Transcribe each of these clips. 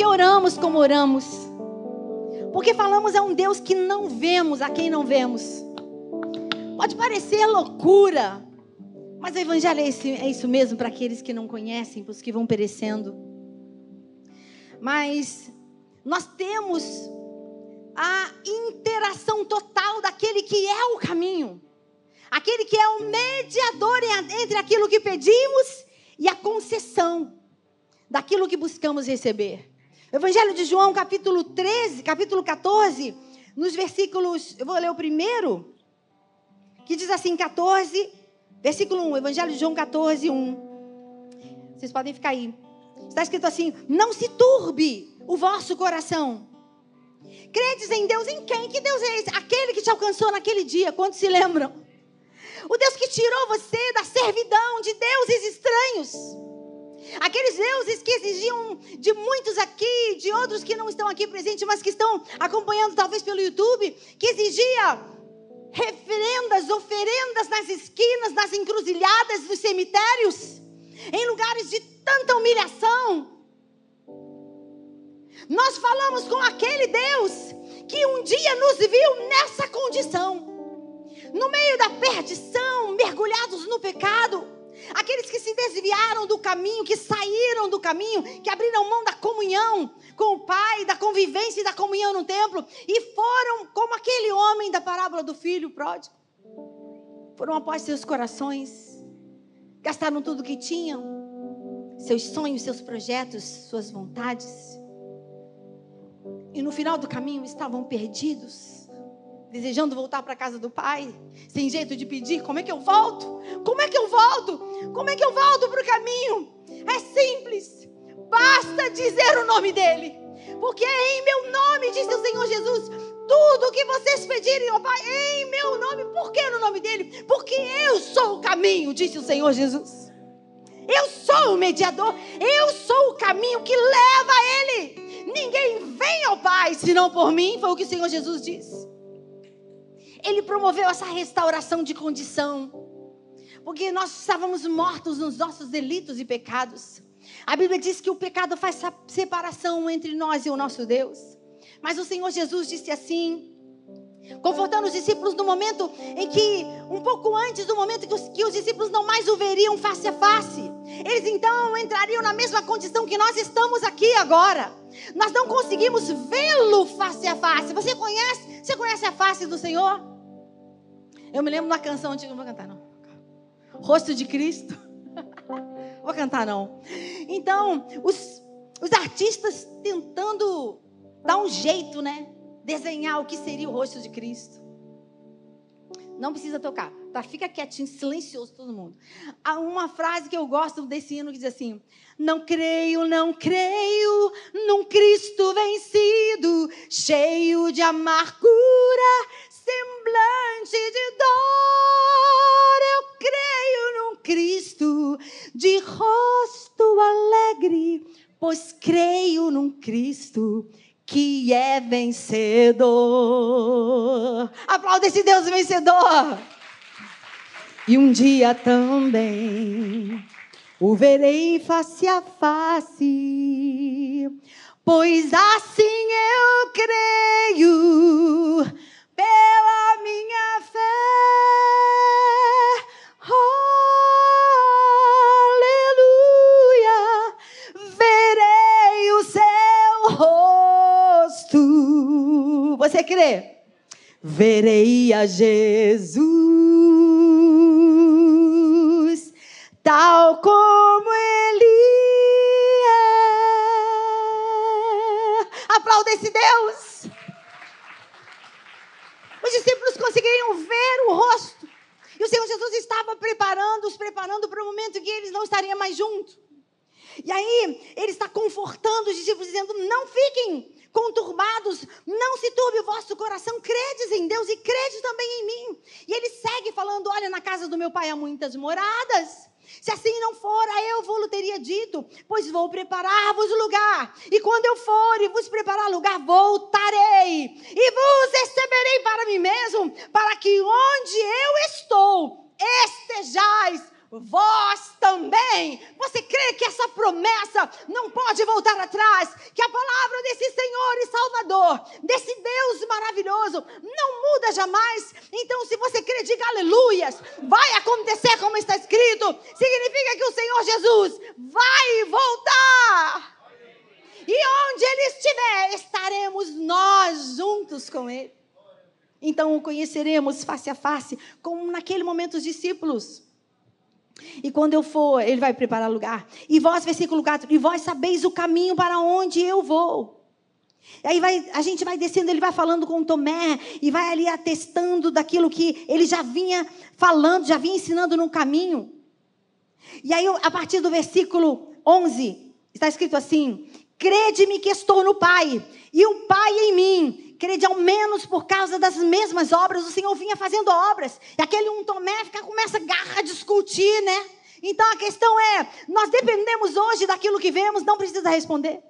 Porque oramos como oramos. Porque falamos a um Deus que não vemos, a quem não vemos. Pode parecer loucura, mas o Evangelho é, é isso mesmo para aqueles que não conhecem, para os que vão perecendo. Mas nós temos a interação total daquele que é o caminho, aquele que é o mediador entre aquilo que pedimos e a concessão daquilo que buscamos receber. Evangelho de João, capítulo 13, capítulo 14, nos versículos, eu vou ler o primeiro, que diz assim, 14, versículo 1, Evangelho de João 14, 1. Vocês podem ficar aí. Está escrito assim: Não se turbe o vosso coração. Credes em Deus, em quem? Que Deus é esse? Aquele que te alcançou naquele dia, quantos se lembram? O Deus que tirou você da servidão de deuses estranhos. Aqueles deuses que exigiam de muitos aqui, de outros que não estão aqui presentes, mas que estão acompanhando talvez pelo YouTube, que exigia referendas, oferendas nas esquinas, nas encruzilhadas dos cemitérios, em lugares de tanta humilhação. Nós falamos com aquele Deus que um dia nos viu nessa condição, no meio da perdição, mergulhados no pecado Aqueles que se desviaram do caminho, que saíram do caminho, que abriram mão da comunhão com o Pai, da convivência e da comunhão no templo, e foram como aquele homem da parábola do filho pródigo. Foram após seus corações, gastaram tudo o que tinham, seus sonhos, seus projetos, suas vontades. E no final do caminho estavam perdidos desejando voltar para a casa do pai, sem jeito de pedir: como é que eu volto? Como é que eu volto? Como é que eu volto para o caminho? É simples, basta dizer o nome dele, porque é em meu nome, disse o Senhor Jesus, tudo que vocês pedirem, ó Pai, é em meu nome. Por que no nome dele? Porque eu sou o caminho, disse o Senhor Jesus. Eu sou o mediador, eu sou o caminho que leva a ele. Ninguém vem ao Pai senão por mim, foi o que o Senhor Jesus disse. Ele promoveu essa restauração de condição. Porque nós estávamos mortos nos nossos delitos e pecados. A Bíblia diz que o pecado faz separação entre nós e o nosso Deus. Mas o Senhor Jesus disse assim, confortando os discípulos no momento em que, um pouco antes do momento que os, que os, discípulos não mais o veriam face a face, eles então entrariam na mesma condição que nós estamos aqui agora. Nós não conseguimos vê-lo face a face. Você conhece? Você conhece a face do Senhor? Eu me lembro de uma canção antiga, não vou cantar não. Rosto de Cristo. vou cantar não. Então, os, os artistas tentando dar um jeito, né? Desenhar o que seria o rosto de Cristo. Não precisa tocar, tá? Fica quietinho, silencioso todo mundo. Há uma frase que eu gosto desse hino que diz assim: Não creio, não creio num Cristo vencido, cheio de amargura, semblante de dor. Eu creio num Cristo de rosto alegre, pois creio num Cristo que é vencedor. Aplauda esse Deus vencedor. E um dia também o verei face a face, pois assim eu creio pela minha fé. Aleluia, verei o seu rosto. Você crê? Verei a Jesus, tal como Ele é. Aplauda esse Deus. Os discípulos conseguiriam ver o rosto. E o Senhor Jesus estava preparando-os, preparando para o momento em que eles não estariam mais juntos. E aí, ele está confortando os discípulos, dizendo: Não fiquem conturbados, não se turbe o vosso coração, credes em Deus e crede também em mim. E ele segue falando: Olha, na casa do meu pai há muitas moradas. Se assim não fora, eu vou-lhe teria dito, pois vou preparar-vos lugar. E quando eu for e vos preparar lugar, voltarei e vos receberei para mim mesmo, para que onde eu estou, estejais vós também. Você crê que essa promessa não pode voltar atrás? Que a palavra desse Senhor e Salvador, desse Deus maravilhoso, não muda jamais? Então, se você crê, diga aleluias. Vai acontecer como está escrito. Significa que o Senhor Jesus vai voltar. E onde Ele estiver, estaremos nós juntos com Ele. Então o conheceremos face a face, como naquele momento os discípulos. E quando eu for, ele vai preparar lugar. E vós, versículo 4, e vós sabeis o caminho para onde eu vou. Aí vai, a gente vai descendo, ele vai falando com Tomé e vai ali atestando daquilo que ele já vinha falando, já vinha ensinando no caminho. E aí, a partir do versículo 11, está escrito assim: Crede-me que estou no Pai, e o Pai em mim crede ao menos por causa das mesmas obras, o Senhor vinha fazendo obras. E aquele um Tomé fica, começa a discutir, né? Então a questão é: nós dependemos hoje daquilo que vemos, não precisa responder.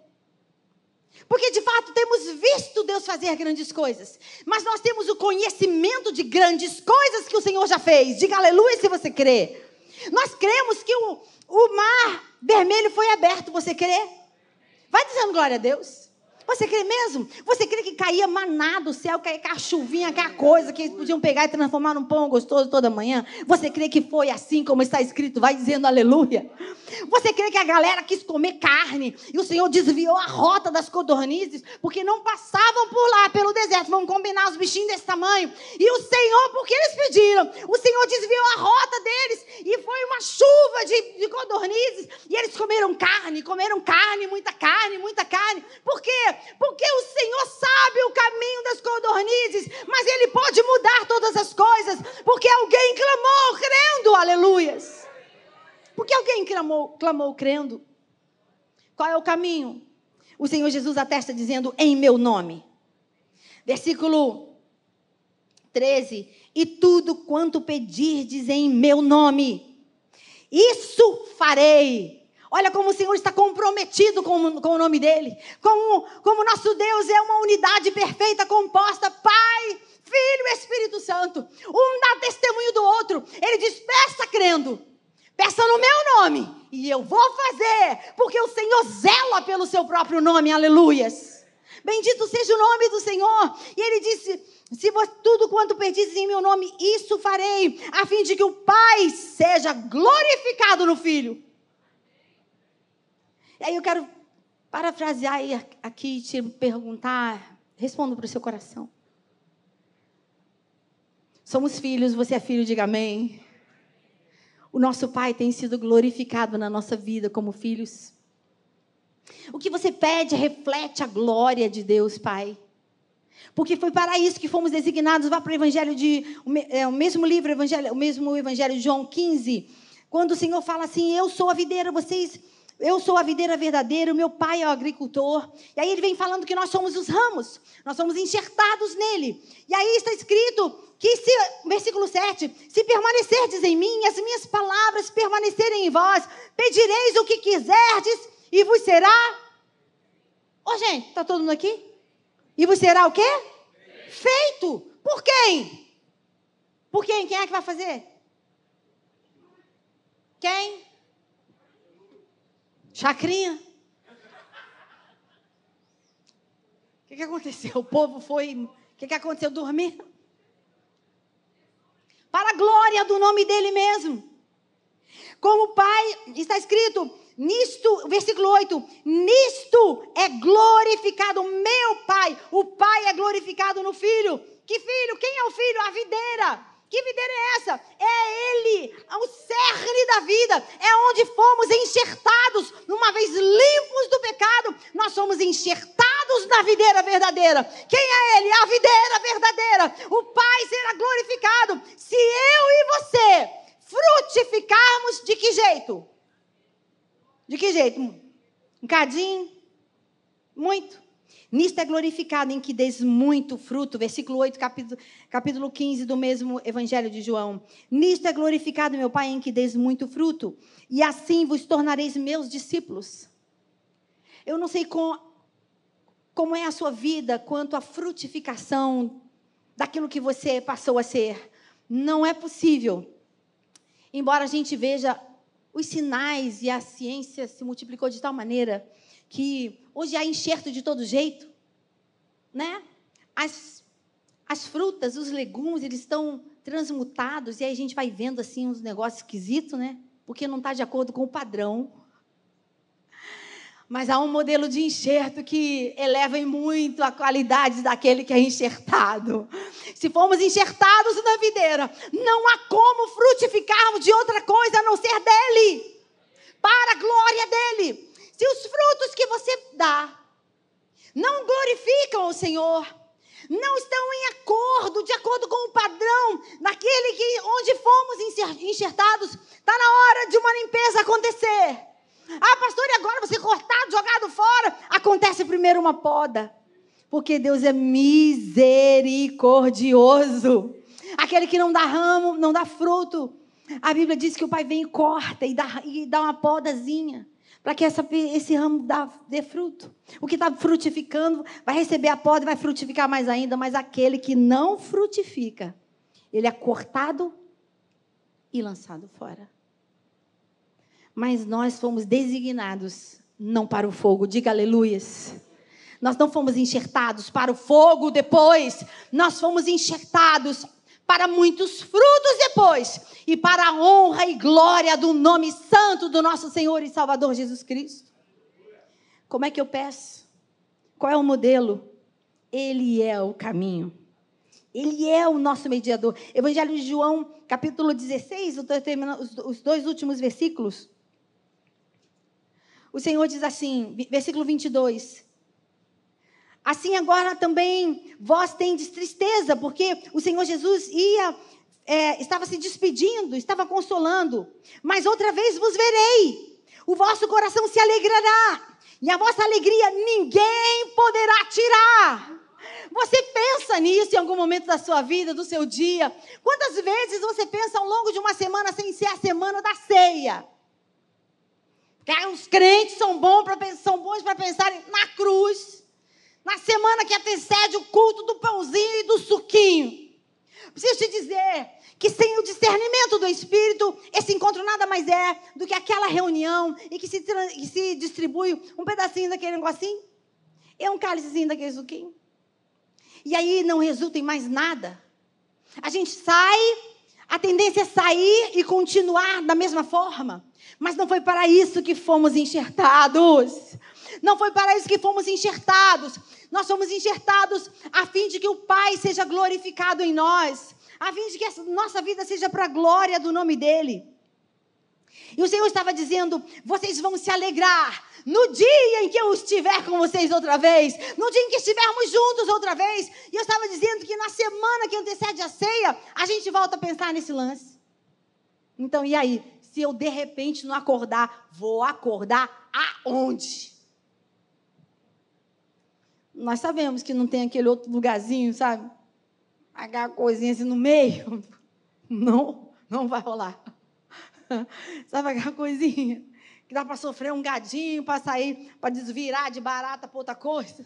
Porque de fato temos visto Deus fazer grandes coisas, mas nós temos o conhecimento de grandes coisas que o Senhor já fez. Diga aleluia se você crê. Nós cremos que o, o mar vermelho foi aberto, você crê? Vai dizendo glória a Deus. Você crê mesmo? Você crê que caía maná do céu, caía aquela chuvinha, aquela coisa que eles podiam pegar e transformar num pão gostoso toda manhã? Você crê que foi assim como está escrito? Vai dizendo aleluia. Você crê que a galera quis comer carne e o Senhor desviou a rota das codornizes porque não passavam por lá, pelo deserto? Vamos combinar os bichinhos desse tamanho. E o Senhor, porque eles pediram, o Senhor desviou a rota deles e foi uma chuva de, de codornizes e eles comeram carne, comeram carne, muita carne, muita carne. Por quê? Porque o Senhor sabe o caminho das codornizes, mas Ele pode mudar todas as coisas, porque alguém clamou crendo, aleluias. Porque alguém clamou, clamou crendo. Qual é o caminho? O Senhor Jesus atesta dizendo: em meu nome. Versículo 13: E tudo quanto pedirdes em meu nome, isso farei Olha como o Senhor está comprometido com, com o nome dele. Como, como nosso Deus é uma unidade perfeita, composta, Pai, Filho e Espírito Santo. Um dá testemunho do outro. Ele diz: peça crendo. Peça no meu nome. E eu vou fazer. Porque o Senhor zela pelo seu próprio nome. Aleluias. Bendito seja o nome do Senhor. E ele disse: se tudo quanto pedis em meu nome, isso farei, a fim de que o Pai seja glorificado no Filho. E aí eu quero parafrasear aqui e te perguntar, responda para o seu coração. Somos filhos, você é filho, diga amém. O nosso Pai tem sido glorificado na nossa vida como filhos. O que você pede reflete a glória de Deus, Pai. Porque foi para isso que fomos designados. Vá para o Evangelho de. É, o mesmo livro, evangelho, o mesmo Evangelho de João 15. Quando o Senhor fala assim: Eu sou a videira, vocês eu sou a videira verdadeira, o meu pai é o agricultor. E aí ele vem falando que nós somos os ramos, nós somos enxertados nele. E aí está escrito que, se, versículo 7, se permanecerdes em mim, as minhas palavras permanecerem em vós, pedireis o que quiserdes e vos será. Ô, oh, gente, está todo mundo aqui? E vos será o quê? Feito. Por quem? Por quem? Quem é que vai fazer? Quem? Chacrinha. O que, que aconteceu? O povo foi. O que, que aconteceu? Dormir. Para a glória do nome dele mesmo. Como o Pai, está escrito, nisto, versículo 8: Nisto é glorificado meu Pai. O Pai é glorificado no Filho. Que filho? Quem é o filho? A videira. Que videira é essa? É Ele, o cerne da vida. É onde fomos enxertados, uma vez limpos do pecado, nós somos enxertados na videira verdadeira. Quem é Ele? A videira verdadeira. O Pai será glorificado. Se eu e você frutificarmos, de que jeito? De que jeito? Um cadinho? Muito? Nisto é glorificado em que deis muito fruto. Versículo 8, capítulo, capítulo 15 do mesmo Evangelho de João. Nisto é glorificado, meu Pai, em que deis muito fruto. E assim vos tornareis meus discípulos. Eu não sei com, como é a sua vida quanto à frutificação daquilo que você passou a ser. Não é possível embora a gente veja os sinais e a ciência se multiplicou de tal maneira que hoje há enxerto de todo jeito, né? As, as frutas, os legumes, eles estão transmutados e aí a gente vai vendo assim uns negócios esquisitos, né? Porque não está de acordo com o padrão. Mas há um modelo de enxerto que eleva muito a qualidade daquele que é enxertado. Se formos enxertados na videira, não há como frutificarmos de outra coisa a não ser dele, para a glória dele. Se os frutos que você dá não glorificam o Senhor, não estão em acordo, de acordo com o padrão daquele que onde fomos enxertados, está na hora de uma limpeza acontecer. Ah, pastor, e agora você cortado, jogado fora? Acontece primeiro uma poda. Porque Deus é misericordioso. Aquele que não dá ramo, não dá fruto. A Bíblia diz que o pai vem e corta e dá, e dá uma podazinha para que essa, esse ramo dá, dê fruto. O que está frutificando vai receber a poda e vai frutificar mais ainda, mas aquele que não frutifica, ele é cortado e lançado fora. Mas nós fomos designados não para o fogo, diga aleluias. Nós não fomos enxertados para o fogo depois, nós fomos enxertados para muitos frutos depois e para a honra e glória do nome santo do nosso Senhor e Salvador Jesus Cristo. Como é que eu peço? Qual é o modelo? Ele é o caminho. Ele é o nosso mediador. Evangelho de João, capítulo 16, os dois últimos versículos. O Senhor diz assim, versículo 22. Assim agora também vós tendes tristeza, porque o Senhor Jesus ia, é, estava se despedindo, estava consolando. Mas outra vez vos verei, o vosso coração se alegrará, e a vossa alegria ninguém poderá tirar. Você pensa nisso em algum momento da sua vida, do seu dia? Quantas vezes você pensa ao longo de uma semana sem ser a semana da ceia? Os crentes são bons para pensar na cruz na semana que antecede o culto do pãozinho e do suquinho. Preciso te dizer que sem o discernimento do Espírito, esse encontro nada mais é do que aquela reunião e que se, que se distribui um pedacinho daquele negocinho e um cálicezinho daquele suquinho. E aí não resulta em mais nada. A gente sai, a tendência é sair e continuar da mesma forma. Mas não foi para isso que fomos enxertados. Não foi para isso que fomos enxertados. Nós fomos enxertados a fim de que o Pai seja glorificado em nós, a fim de que a nossa vida seja para a glória do nome dEle. E o Senhor estava dizendo: vocês vão se alegrar no dia em que eu estiver com vocês outra vez, no dia em que estivermos juntos outra vez. E eu estava dizendo que na semana que antecede a ceia, a gente volta a pensar nesse lance. Então, e aí? Se eu de repente não acordar, vou acordar aonde? Nós sabemos que não tem aquele outro lugarzinho, sabe? Pagar coisinha assim no meio. Não, não vai rolar. Sabe aquela coisinha que dá para sofrer um gadinho, para sair, para desvirar de barata para outra coisa?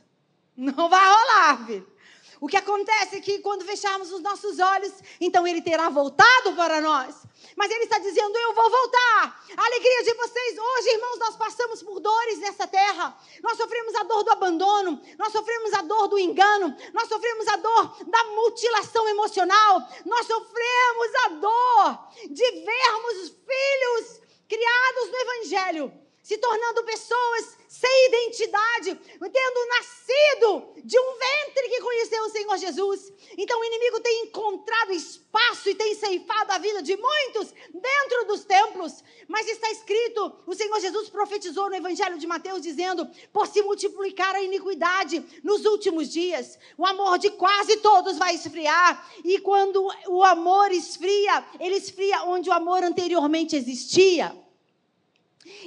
Não vai rolar, filho. O que acontece é que quando fecharmos os nossos olhos, então ele terá voltado para nós. Mas ele está dizendo: Eu vou voltar. A alegria de vocês hoje, irmãos, nós passamos por dores nessa terra. Nós sofremos a dor do abandono, nós sofremos a dor do engano, nós sofremos a dor da mutilação emocional, nós sofremos a dor de vermos filhos criados no Evangelho se tornando pessoas sem identidade, tendo nascido de um ventre que conheceu o Senhor Jesus. Então o inimigo tem encontrado espaço e tem ceifado a vida de muitos dentro dos templos. Mas está escrito, o Senhor Jesus profetizou no Evangelho de Mateus dizendo: por se multiplicar a iniquidade nos últimos dias, o amor de quase todos vai esfriar. E quando o amor esfria, ele esfria onde o amor anteriormente existia.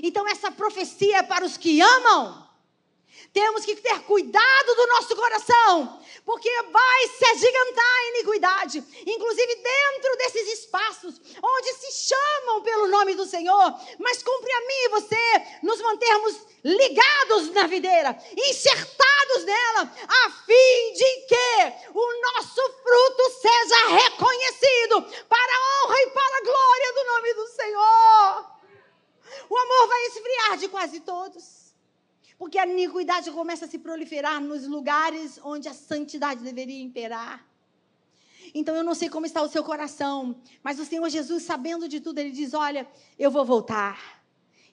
Então, essa profecia é para os que amam. Temos que ter cuidado do nosso coração, porque vai se agigantar a iniquidade, inclusive dentro desses espaços onde se chamam pelo nome do Senhor. Mas cumpre a mim e você nos mantermos ligados na videira, enxertados nela, a fim de que o nosso fruto seja reconhecido para a honra e para a glória do nome do Senhor. O amor vai esfriar de quase todos. Porque a iniquidade começa a se proliferar nos lugares onde a santidade deveria imperar. Então eu não sei como está o seu coração, mas o Senhor Jesus, sabendo de tudo, ele diz: Olha, eu vou voltar.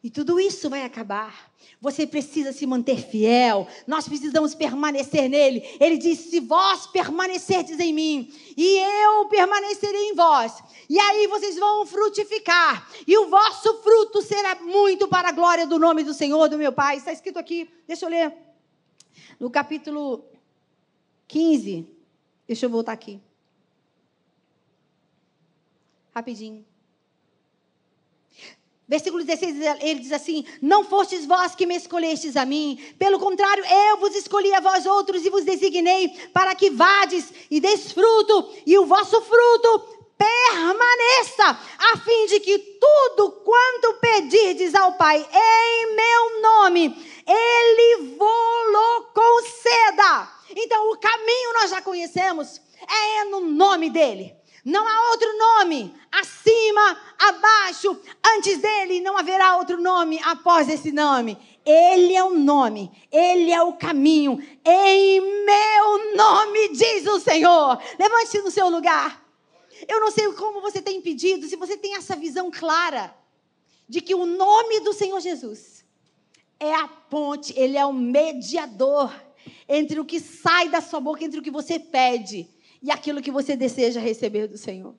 E tudo isso vai acabar. Você precisa se manter fiel. Nós precisamos permanecer nele. Ele disse: Se vós permanecerdes em mim, e eu permanecerei em vós, e aí vocês vão frutificar, e o vosso fruto será muito para a glória do nome do Senhor, do meu Pai. Está escrito aqui, deixa eu ler, no capítulo 15. Deixa eu voltar aqui. Rapidinho. Versículo 16, ele diz assim: Não fostes vós que me escolhestes a mim, pelo contrário, eu vos escolhi a vós outros e vos designei para que vades e desfruto, e o vosso fruto permaneça, a fim de que tudo quanto pedirdes ao Pai em meu nome, Ele vos conceda. Então, o caminho nós já conhecemos, é no nome dEle. Não há outro nome acima, abaixo, antes dele não haverá outro nome após esse nome. Ele é o nome, ele é o caminho. Em meu nome diz o Senhor. Levante-se no seu lugar. Eu não sei como você tem pedido, se você tem essa visão clara de que o nome do Senhor Jesus é a ponte, ele é o mediador entre o que sai da sua boca, entre o que você pede e aquilo que você deseja receber do Senhor.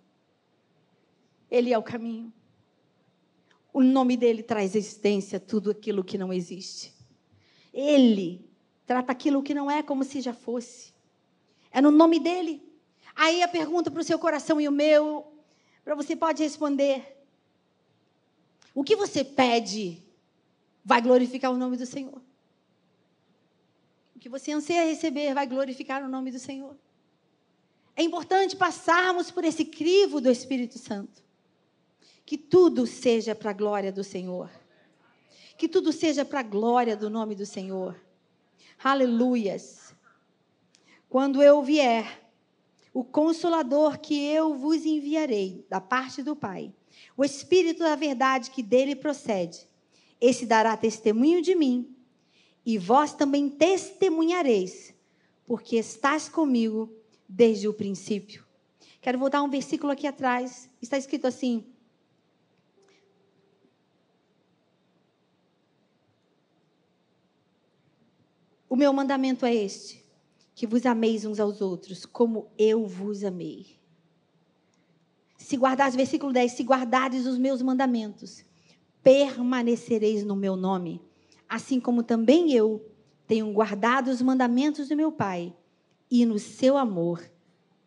Ele é o caminho. O nome dele traz existência tudo aquilo que não existe. Ele trata aquilo que não é como se já fosse. É no nome dele. Aí a pergunta para o seu coração e o meu, para você pode responder: O que você pede vai glorificar o nome do Senhor? O que você anseia receber vai glorificar o nome do Senhor? É importante passarmos por esse crivo do Espírito Santo. Que tudo seja para a glória do Senhor. Que tudo seja para a glória do nome do Senhor. Aleluias. Quando eu vier, o consolador que eu vos enviarei da parte do Pai, o Espírito da verdade que dele procede, esse dará testemunho de mim, e vós também testemunhareis, porque estás comigo desde o princípio. Quero voltar um versículo aqui atrás. Está escrito assim: O meu mandamento é este: que vos ameis uns aos outros, como eu vos amei. Se guardares, versículo 10, se guardares os meus mandamentos, permanecereis no meu nome, assim como também eu tenho guardado os mandamentos do meu Pai e no seu amor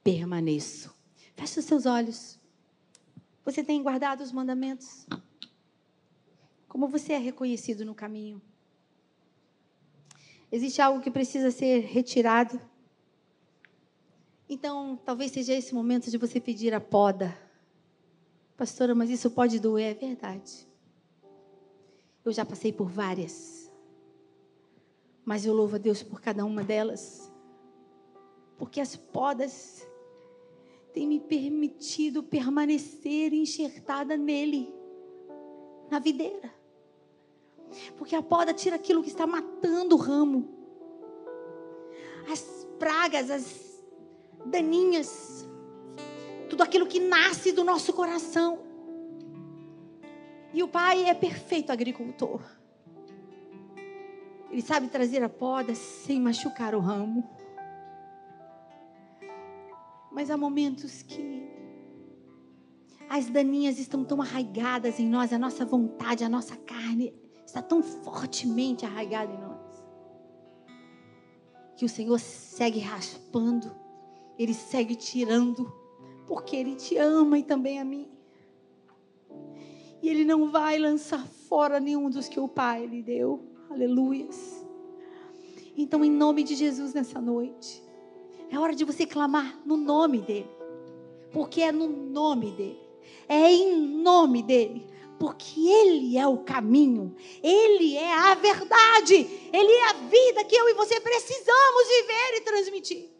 permaneço. Feche os seus olhos. Você tem guardado os mandamentos? Como você é reconhecido no caminho? Existe algo que precisa ser retirado? Então, talvez seja esse momento de você pedir a poda. Pastora, mas isso pode doer, é verdade. Eu já passei por várias. Mas eu louvo a Deus por cada uma delas porque as podas têm me permitido permanecer enxertada nele, na videira. Porque a poda tira aquilo que está matando o ramo, as pragas, as daninhas, tudo aquilo que nasce do nosso coração. E o Pai é perfeito agricultor. Ele sabe trazer a poda sem machucar o ramo. Mas há momentos que as daninhas estão tão arraigadas em nós, a nossa vontade, a nossa carne está tão fortemente arraigada em nós. Que o Senhor segue raspando, Ele segue tirando, porque Ele te ama e também a mim. E Ele não vai lançar fora nenhum dos que o Pai lhe deu. Aleluias. Então, em nome de Jesus, nessa noite, é hora de você clamar no nome dEle. Porque é no nome dEle. É em nome dEle. Porque Ele é o caminho. Ele é a verdade. Ele é a vida que eu e você precisamos viver e transmitir.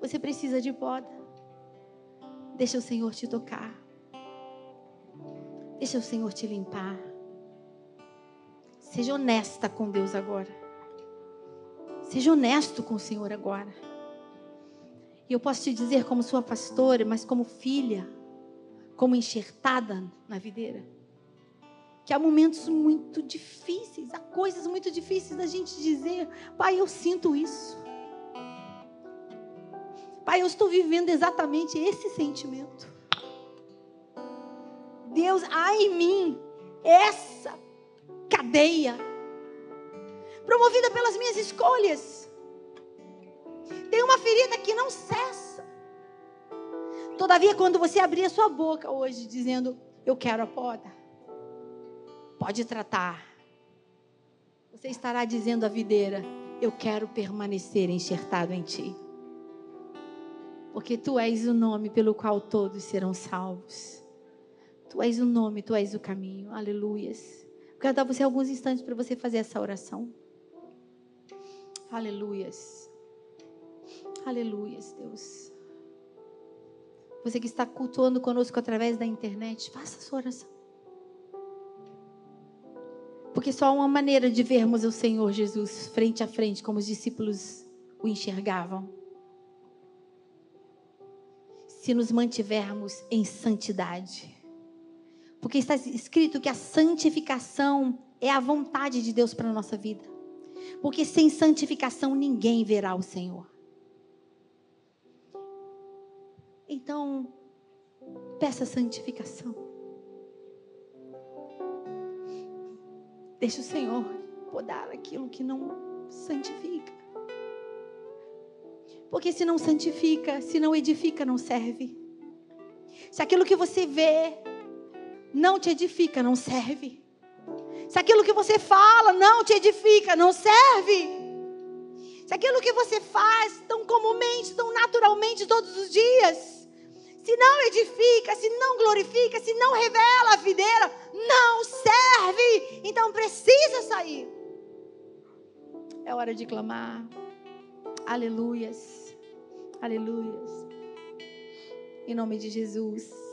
Você precisa de poda. Deixa o Senhor te tocar. Deixa o Senhor te limpar. Seja honesta com Deus agora. Seja honesto com o Senhor agora. E eu posso te dizer, como sua pastora, mas como filha, como enxertada na videira, que há momentos muito difíceis, há coisas muito difíceis da gente dizer, Pai, eu sinto isso. Pai, eu estou vivendo exatamente esse sentimento. Deus, há em mim essa cadeia promovida pelas minhas escolhas. Tem uma ferida que não cessa. Todavia, quando você abrir a sua boca hoje dizendo, eu quero a poda, pode tratar. Você estará dizendo à videira, eu quero permanecer enxertado em ti. Porque tu és o nome pelo qual todos serão salvos. Tu és o nome, tu és o caminho. Aleluias. quero dar você alguns instantes para você fazer essa oração. Aleluias. Aleluias, Deus. Você que está cultuando conosco através da internet, faça a sua oração. Porque só uma maneira de vermos o Senhor Jesus frente a frente, como os discípulos o enxergavam. Se nos mantivermos em santidade. Porque está escrito que a santificação é a vontade de Deus para a nossa vida. Porque sem santificação ninguém verá o Senhor. Então, peça santificação. Deixa o Senhor podar aquilo que não santifica. Porque se não santifica, se não edifica, não serve. Se aquilo que você vê não te edifica, não serve. Se aquilo que você fala não te edifica, não serve. Se aquilo que você faz tão comumente, tão naturalmente todos os dias, se não edifica, se não glorifica, se não revela a videira, não serve. Então precisa sair. É hora de clamar. Aleluias. Aleluias. Em nome de Jesus.